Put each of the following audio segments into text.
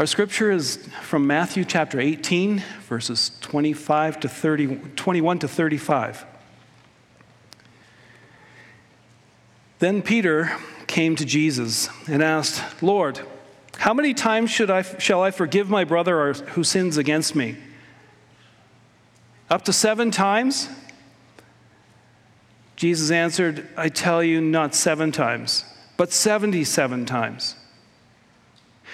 Our scripture is from Matthew chapter 18, verses 25 to 30, 21 to 35. Then Peter came to Jesus and asked, Lord, how many times should I, shall I forgive my brother who sins against me? Up to seven times? Jesus answered, I tell you, not seven times, but 77 times.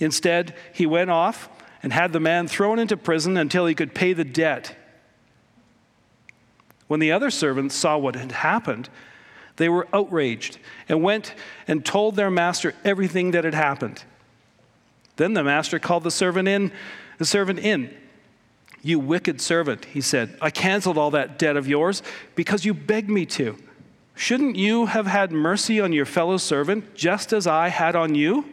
Instead, he went off and had the man thrown into prison until he could pay the debt. When the other servants saw what had happened, they were outraged and went and told their master everything that had happened. Then the master called the servant in, the servant in. You wicked servant, he said, I canceled all that debt of yours because you begged me to. Shouldn't you have had mercy on your fellow servant just as I had on you?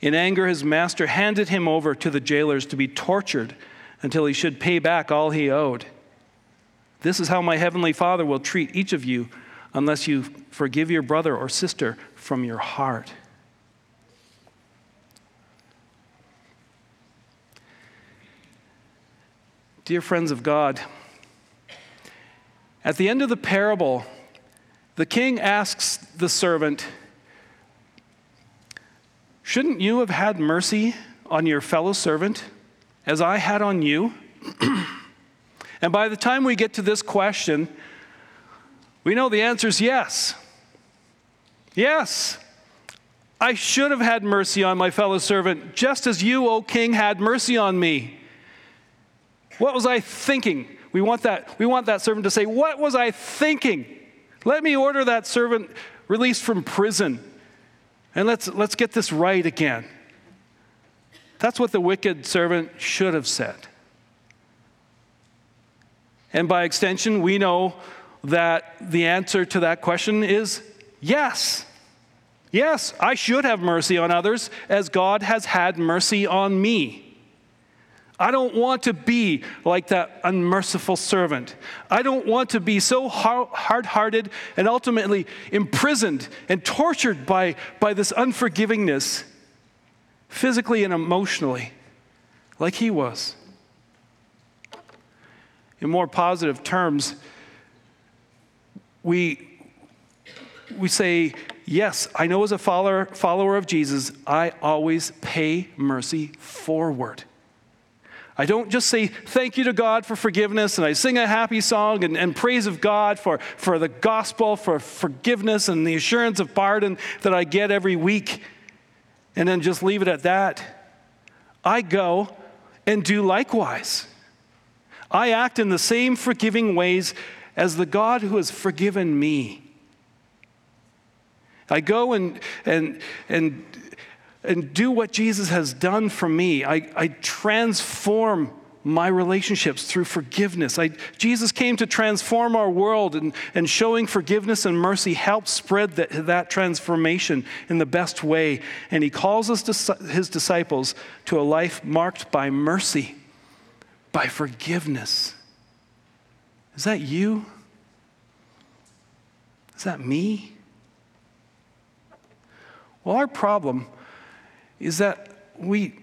In anger, his master handed him over to the jailers to be tortured until he should pay back all he owed. This is how my heavenly Father will treat each of you unless you forgive your brother or sister from your heart. Dear friends of God, at the end of the parable, the king asks the servant, Shouldn't you have had mercy on your fellow servant as I had on you? and by the time we get to this question, we know the answer is yes. Yes. I should have had mercy on my fellow servant, just as you, O king, had mercy on me. What was I thinking? We want that, we want that servant to say, What was I thinking? Let me order that servant released from prison. And let's, let's get this right again. That's what the wicked servant should have said. And by extension, we know that the answer to that question is yes. Yes, I should have mercy on others as God has had mercy on me. I don't want to be like that unmerciful servant. I don't want to be so hard hearted and ultimately imprisoned and tortured by, by this unforgivingness, physically and emotionally, like he was. In more positive terms, we, we say, Yes, I know as a follower, follower of Jesus, I always pay mercy forward. I don't just say thank you to God for forgiveness and I sing a happy song and, and praise of God for, for the gospel, for forgiveness and the assurance of pardon that I get every week and then just leave it at that. I go and do likewise. I act in the same forgiving ways as the God who has forgiven me. I go and, and, and and do what Jesus has done for me. I, I transform my relationships through forgiveness. I, Jesus came to transform our world, and, and showing forgiveness and mercy helps spread that, that transformation in the best way. And he calls us, his disciples, to a life marked by mercy, by forgiveness. Is that you? Is that me? Well, our problem is that we,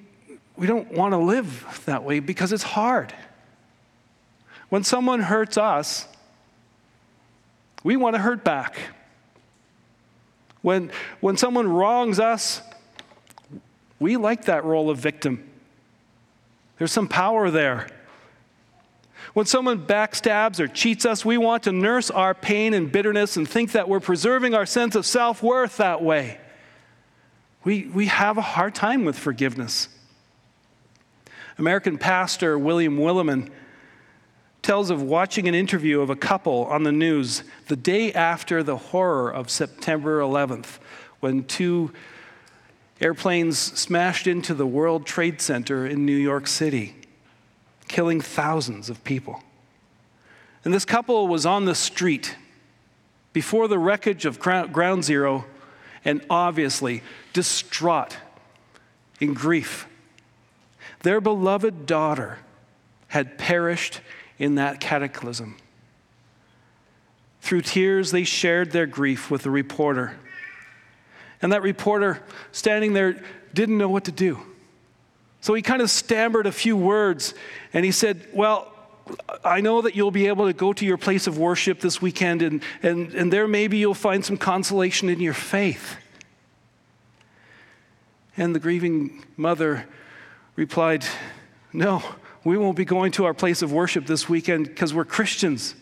we don't want to live that way because it's hard. When someone hurts us, we want to hurt back. When, when someone wrongs us, we like that role of victim. There's some power there. When someone backstabs or cheats us, we want to nurse our pain and bitterness and think that we're preserving our sense of self worth that way. We, we have a hard time with forgiveness. American pastor William Willimon tells of watching an interview of a couple on the news the day after the horror of September 11th, when two airplanes smashed into the World Trade Center in New York City, killing thousands of people. And this couple was on the street before the wreckage of Ground Zero and obviously distraught in grief. Their beloved daughter had perished in that cataclysm. Through tears, they shared their grief with the reporter. And that reporter, standing there, didn't know what to do. So he kind of stammered a few words and he said, Well, I know that you'll be able to go to your place of worship this weekend, and, and, and there maybe you'll find some consolation in your faith. And the grieving mother replied, No, we won't be going to our place of worship this weekend because we're Christians.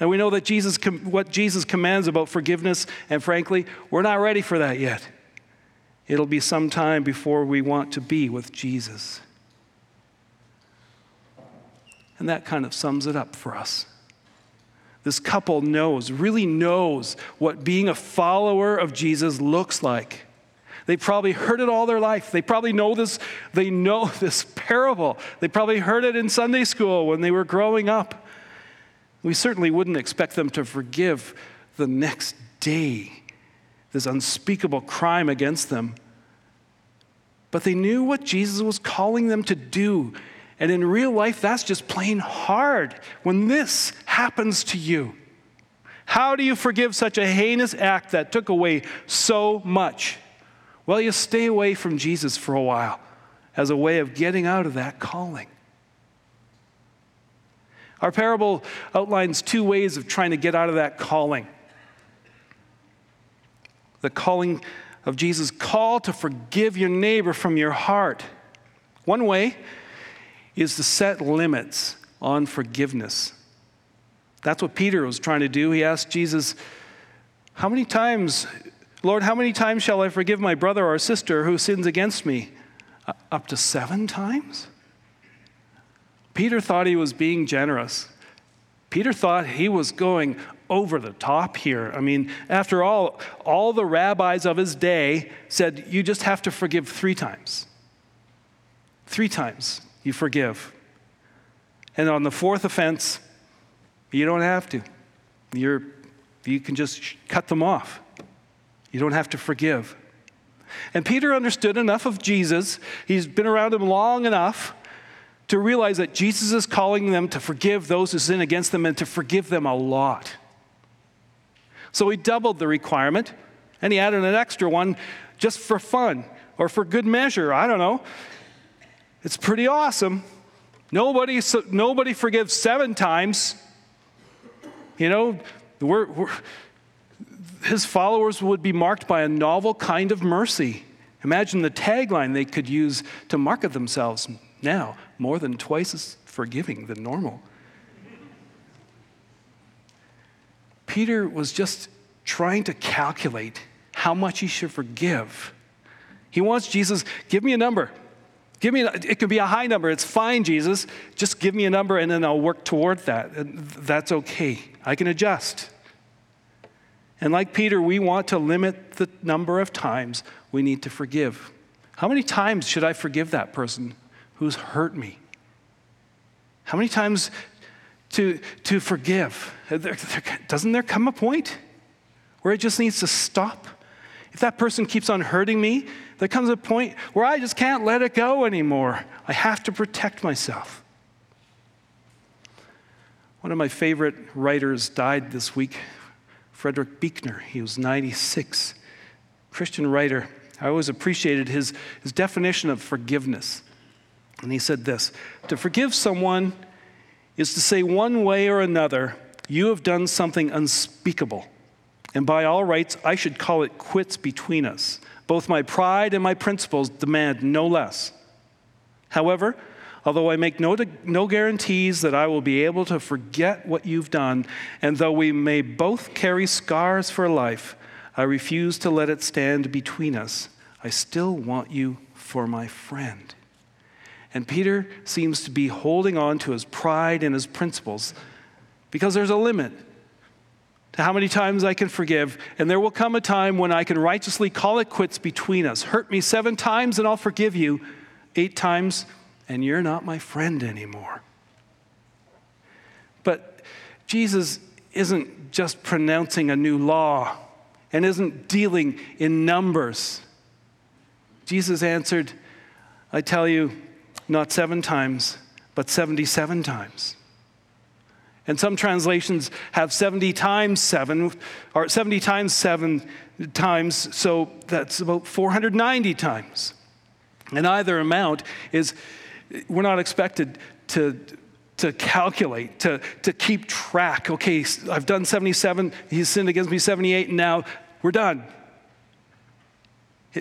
And we know that Jesus, what Jesus commands about forgiveness, and frankly, we're not ready for that yet. It'll be some time before we want to be with Jesus. And that kind of sums it up for us. This couple knows, really knows what being a follower of Jesus looks like. They probably heard it all their life. They probably know this, they know this parable. They probably heard it in Sunday school when they were growing up. We certainly wouldn't expect them to forgive the next day this unspeakable crime against them. But they knew what Jesus was calling them to do. And in real life, that's just plain hard when this happens to you. How do you forgive such a heinous act that took away so much? Well, you stay away from Jesus for a while as a way of getting out of that calling. Our parable outlines two ways of trying to get out of that calling. The calling of Jesus' call to forgive your neighbor from your heart. One way is to set limits on forgiveness. That's what Peter was trying to do. He asked Jesus, How many times Lord, how many times shall I forgive my brother or sister who sins against me? Uh, up to seven times? Peter thought he was being generous. Peter thought he was going over the top here. I mean, after all, all the rabbis of his day said you just have to forgive three times. Three times you forgive. And on the fourth offense, you don't have to. You're, you can just cut them off. You don't have to forgive. And Peter understood enough of Jesus, he's been around him long enough to realize that Jesus is calling them to forgive those who sin against them and to forgive them a lot. So he doubled the requirement and he added an extra one just for fun or for good measure. I don't know. It's pretty awesome. Nobody, nobody forgives seven times. You know, we're, we're his followers would be marked by a novel kind of mercy. Imagine the tagline they could use to market themselves now more than twice as forgiving than normal. Peter was just trying to calculate how much he should forgive. He wants Jesus, give me a number. Give me, it could be a high number. It's fine, Jesus. Just give me a number and then I'll work toward that. That's okay. I can adjust. And like Peter, we want to limit the number of times we need to forgive. How many times should I forgive that person who's hurt me? How many times to, to forgive? There, there, doesn't there come a point where it just needs to stop? If that person keeps on hurting me, there comes a point where I just can't let it go anymore. I have to protect myself. One of my favorite writers died this week Frederick Buechner. He was 96, Christian writer. I always appreciated his, his definition of forgiveness. And he said this To forgive someone is to say, one way or another, you have done something unspeakable. And by all rights, I should call it quits between us. Both my pride and my principles demand no less. However, Although I make no, no guarantees that I will be able to forget what you've done, and though we may both carry scars for life, I refuse to let it stand between us. I still want you for my friend. And Peter seems to be holding on to his pride and his principles because there's a limit to how many times I can forgive. And there will come a time when I can righteously call it quits between us. Hurt me seven times and I'll forgive you. Eight times, and you're not my friend anymore. But Jesus isn't just pronouncing a new law and isn't dealing in numbers. Jesus answered, I tell you, not seven times, but 77 times. And some translations have 70 times 7, or 70 times 7 times, so that's about 490 times. And either amount is, we're not expected to, to calculate, to, to keep track. Okay, I've done 77, he's sinned against me 78, and now we're done.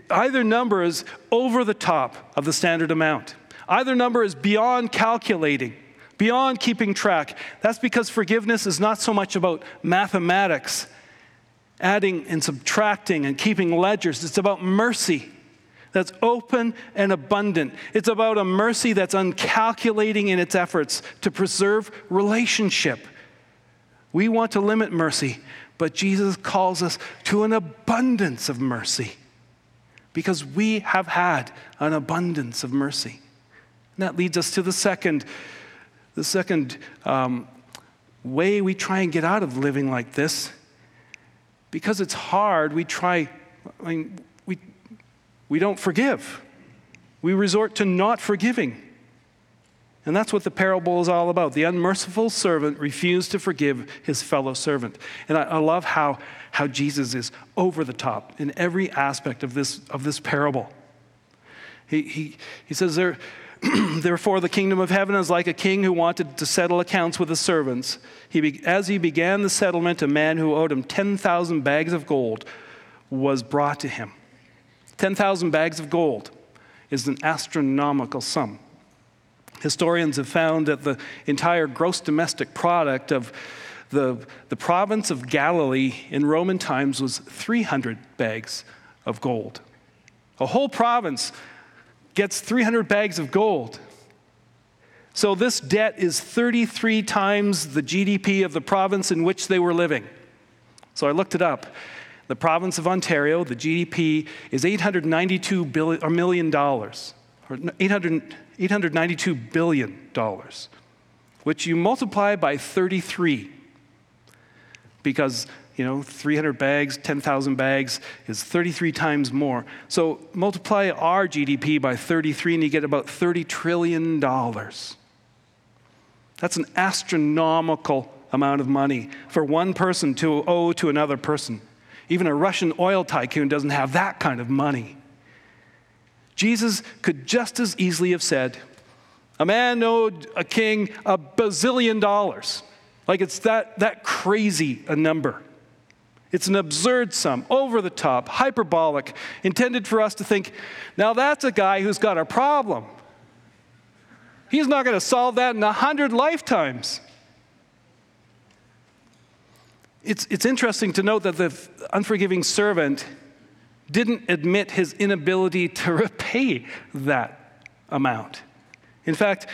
Either number is over the top of the standard amount. Either number is beyond calculating beyond keeping track. That's because forgiveness is not so much about mathematics, adding and subtracting and keeping ledgers. It's about mercy that's open and abundant. It's about a mercy that's uncalculating in its efforts to preserve relationship. We want to limit mercy, but Jesus calls us to an abundance of mercy because we have had an abundance of mercy. And that leads us to the second the second um, way we try and get out of living like this, because it's hard, we try, I mean, we, we don't forgive. We resort to not forgiving. And that's what the parable is all about. The unmerciful servant refused to forgive his fellow servant. And I, I, love how, how Jesus is over the top in every aspect of this, of this parable. He, he, he says there, Therefore, the kingdom of heaven is like a king who wanted to settle accounts with his servants. He be- as he began the settlement, a man who owed him 10,000 bags of gold was brought to him. 10,000 bags of gold is an astronomical sum. Historians have found that the entire gross domestic product of the, the province of Galilee in Roman times was 300 bags of gold. A whole province gets 300 bags of gold. So this debt is 33 times the GDP of the province in which they were living. So I looked it up. The province of Ontario, the GDP is 892 billion, or million dollars, or 800, 892 billion dollars, which you multiply by 33 because you know, 300 bags, 10,000 bags is 33 times more. So multiply our GDP by 33 and you get about $30 trillion. That's an astronomical amount of money for one person to owe to another person. Even a Russian oil tycoon doesn't have that kind of money. Jesus could just as easily have said, A man owed a king a bazillion dollars. Like it's that, that crazy a number. It's an absurd sum, over the top, hyperbolic, intended for us to think, now that's a guy who's got a problem. He's not going to solve that in a hundred lifetimes. It's, it's interesting to note that the unforgiving servant didn't admit his inability to repay that amount. In fact,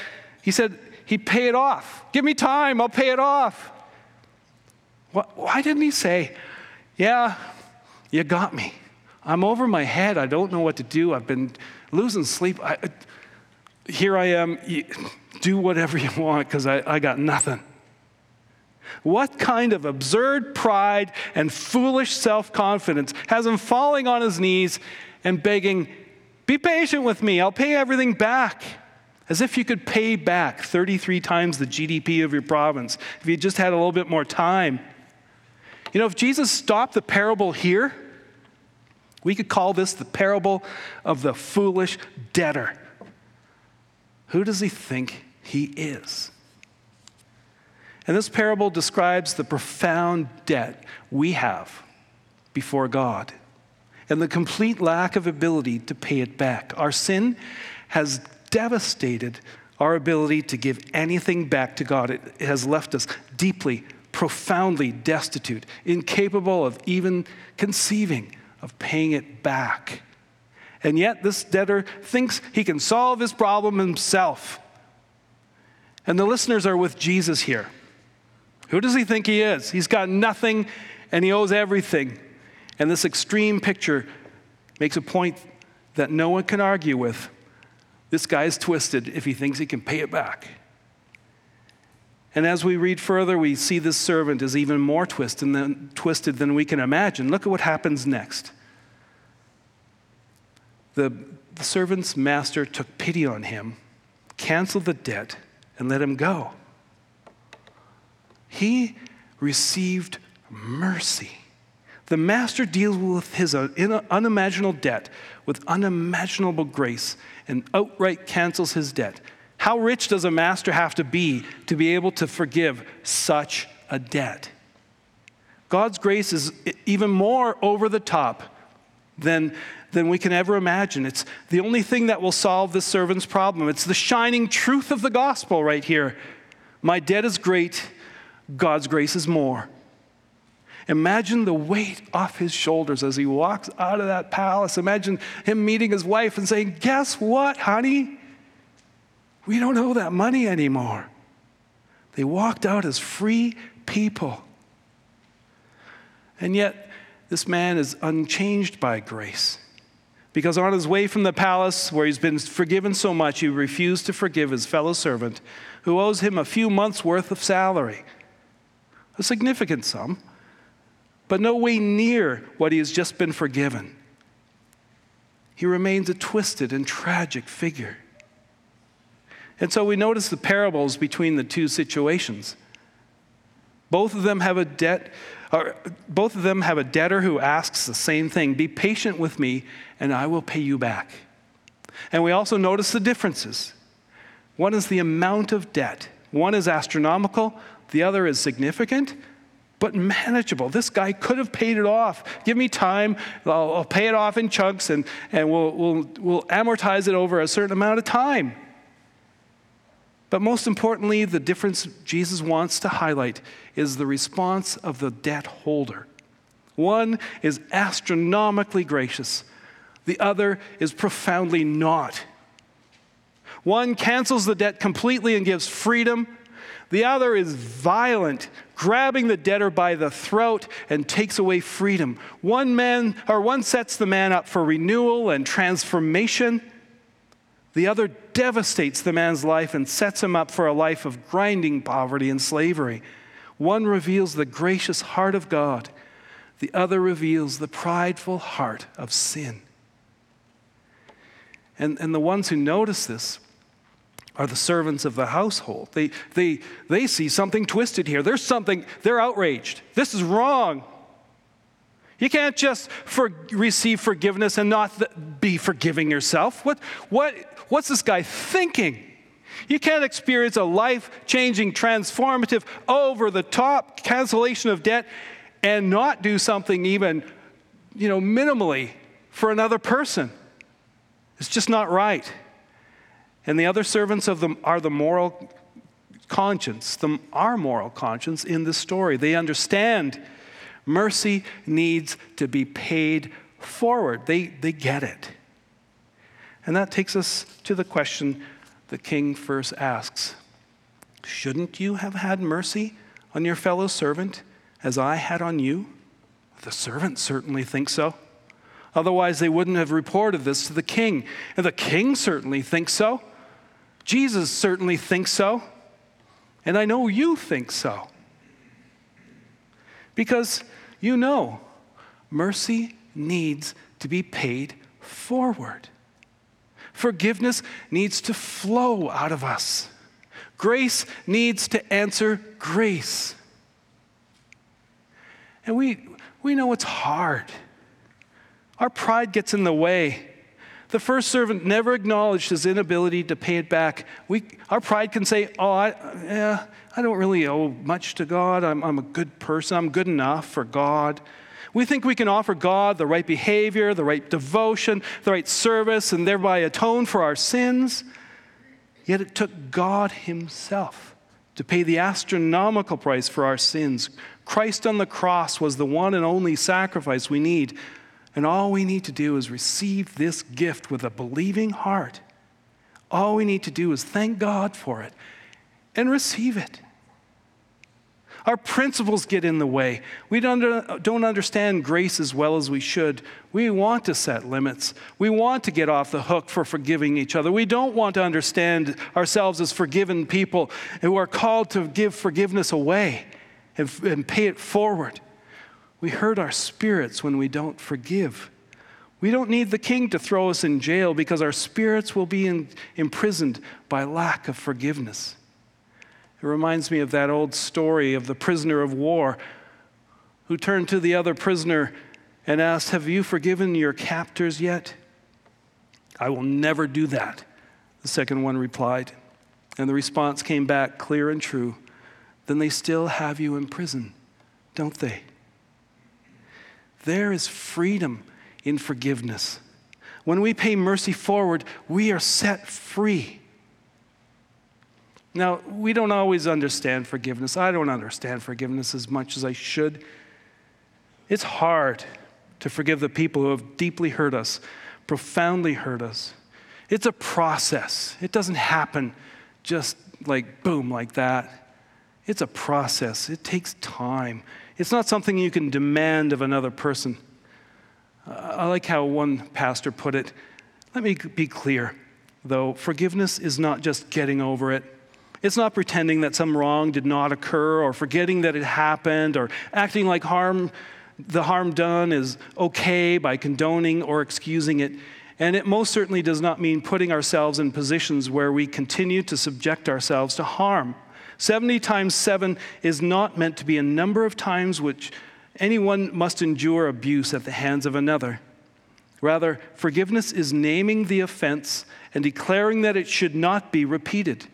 he said he'd pay it off. Give me time, I'll pay it off. Why didn't he say, yeah, you got me. I'm over my head. I don't know what to do. I've been losing sleep. I, here I am. do whatever you want because I, I got nothing. What kind of absurd pride and foolish self confidence has him falling on his knees and begging, Be patient with me, I'll pay everything back? As if you could pay back 33 times the GDP of your province if you just had a little bit more time. You know, if Jesus stopped the parable here, we could call this the parable of the foolish debtor. Who does he think he is? And this parable describes the profound debt we have before God and the complete lack of ability to pay it back. Our sin has devastated our ability to give anything back to God. It has left us deeply, profoundly destitute, incapable of even conceiving of paying it back. And yet, this debtor thinks he can solve his problem himself. And the listeners are with Jesus here. Who does he think he is? He's got nothing and he owes everything. And this extreme picture makes a point that no one can argue with. This guy is twisted if he thinks he can pay it back. And as we read further, we see this servant is even more twisted than, twisted than we can imagine. Look at what happens next. The, the servant's master took pity on him, canceled the debt, and let him go. He received mercy. The master deals with his unimaginable debt with unimaginable grace and outright cancels his debt. How rich does a master have to be to be able to forgive such a debt? God's grace is even more over the top than, than we can ever imagine. It's the only thing that will solve the servant's problem. It's the shining truth of the gospel right here. My debt is great, God's grace is more. Imagine the weight off his shoulders as he walks out of that palace. Imagine him meeting his wife and saying, Guess what, honey? We don't owe that money anymore. They walked out as free people. And yet, this man is unchanged by grace. Because on his way from the palace, where he's been forgiven so much, he refused to forgive his fellow servant who owes him a few months' worth of salary. A significant sum but no way near what he has just been forgiven. He remains a twisted and tragic figure. And so we notice the parables between the two situations. Both of them have a debt, both of them have a debtor who asks the same thing Be patient with me, and I will pay you back. And we also notice the differences. One is the amount of debt, one is astronomical, the other is significant, but manageable. This guy could have paid it off. Give me time, I'll, I'll, pay it off in chunks and, and we'll, we'll, we'll amortize it over a certain amount of time. But most importantly, the difference Jesus wants to highlight is the response of the debt holder. One is astronomically gracious, the other is profoundly not. One cancels the debt completely and gives freedom the other is violent, grabbing the debtor by the throat and takes away freedom. One man or one sets the man up for renewal and transformation. The other devastates the man's life and sets him up for a life of grinding poverty and slavery. One reveals the gracious heart of God, the other reveals the prideful heart of sin. And, and the ones who notice this are the servants of the household. They, they, they see something twisted here. There's something, they're outraged. This is wrong. You can't just for, receive forgiveness and not th- be forgiving yourself. What, what, what's this guy thinking? You can't experience a life changing, transformative, over the top cancellation of debt and not do something even, you know, minimally for another person. It's just not right. And the other servants of them are the moral conscience, the, our moral conscience in this story. They understand mercy needs to be paid forward. They, they get it. And that takes us to the question the king first asks Shouldn't you have had mercy on your fellow servant as I had on you? The servant certainly thinks so. Otherwise, they wouldn't have reported this to the king. And the king certainly thinks so. Jesus certainly thinks so. And I know you think so. Because you know, mercy needs to be paid forward. Forgiveness needs to flow out of us. Grace needs to answer grace. And we, we know it's hard. Our pride gets in the way. The first servant never acknowledged his inability to pay it back. We, our pride can say, Oh, I, yeah, I don't really owe much to God. I'm, I'm a good person. I'm good enough for God. We think we can offer God the right behavior, the right devotion, the right service, and thereby atone for our sins. Yet it took God Himself to pay the astronomical price for our sins. Christ on the cross was the one and only sacrifice we need. And all we need to do is receive this gift with a believing heart. All we need to do is thank God for it and receive it. Our principles get in the way. We don't, don't understand grace as well as we should. We want to set limits. We want to get off the hook for forgiving each other. We don't want to understand ourselves as forgiven people who are called to give forgiveness away and, and pay it forward. We hurt our spirits when we don't forgive. We don't need the king to throw us in jail because our spirits will be in, imprisoned by lack of forgiveness. It reminds me of that old story of the prisoner of war who turned to the other prisoner and asked, Have you forgiven your captors yet? I will never do that, the second one replied. And the response came back clear and true. Then they still have you in prison, don't they? There is freedom in forgiveness. When we pay mercy forward, we are set free. Now, we don't always understand forgiveness. I don't understand forgiveness as much as I should. It's hard to forgive the people who have deeply hurt us, profoundly hurt us. It's a process, it doesn't happen just like boom, like that. It's a process, it takes time. It's not something you can demand of another person. I like how one pastor put it. Let me be clear, though forgiveness is not just getting over it it's not pretending that some wrong did not occur or forgetting that it happened or acting like harm, the harm done is okay by condoning or excusing it. And it most certainly does not mean putting ourselves in positions where we continue to subject ourselves to harm. 70 times 7 is not meant to be a number of times which anyone must endure abuse at the hands of another. Rather, forgiveness is naming the offense and declaring that it should not be repeated.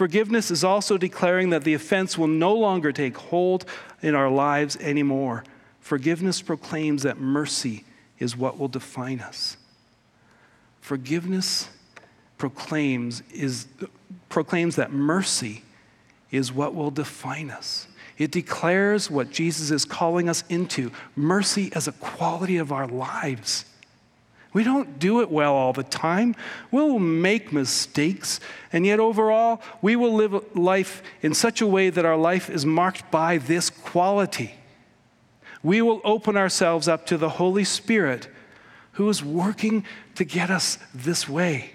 Forgiveness is also declaring that the offense will no longer take hold in our lives anymore. Forgiveness proclaims that mercy is what will define us. Forgiveness proclaims, is, proclaims that mercy is what will define us. It declares what Jesus is calling us into mercy as a quality of our lives. We don't do it well all the time. We'll make mistakes, and yet overall, we will live life in such a way that our life is marked by this quality. We will open ourselves up to the Holy Spirit who is working to get us this way,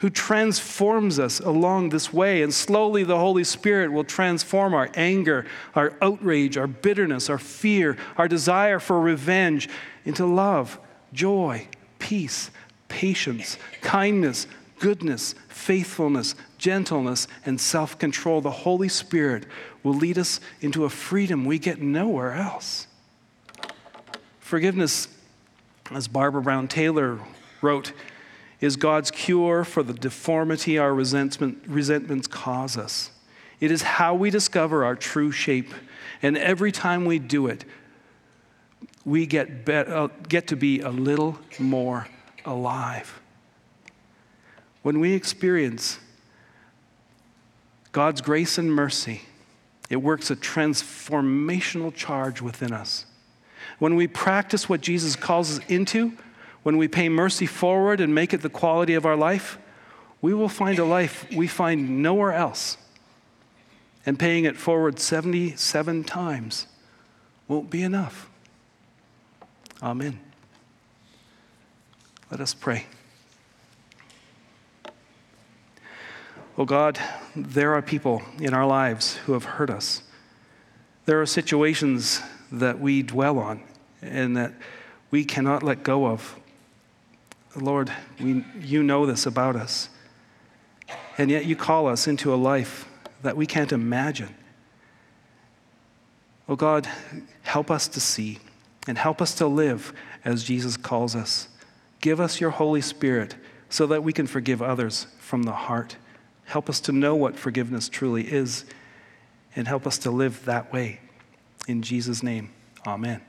who transforms us along this way. And slowly, the Holy Spirit will transform our anger, our outrage, our bitterness, our fear, our desire for revenge into love, joy, peace, patience, kindness, goodness, faithfulness, gentleness, and self control. The Holy Spirit will lead us into a freedom we get nowhere else. Forgiveness, as Barbara Brown Taylor wrote, is God's cure for the deformity our resentment, resentments cause us. It is how we discover our true shape. And every time we do it, we get, be- uh, get to be a little more alive. When we experience God's grace and mercy, it works a transformational charge within us. When we practice what Jesus calls us into, when we pay mercy forward and make it the quality of our life, we will find a life we find nowhere else. And paying it forward 77 times won't be enough. Amen. Let us pray. Oh God, there are people in our lives who have hurt us. There are situations that we dwell on and that we cannot let go of. Lord, we, you know this about us. And yet you call us into a life that we can't imagine. Oh God, help us to see and help us to live as Jesus calls us. Give us your Holy Spirit so that we can forgive others from the heart. Help us to know what forgiveness truly is and help us to live that way. In Jesus' name, amen.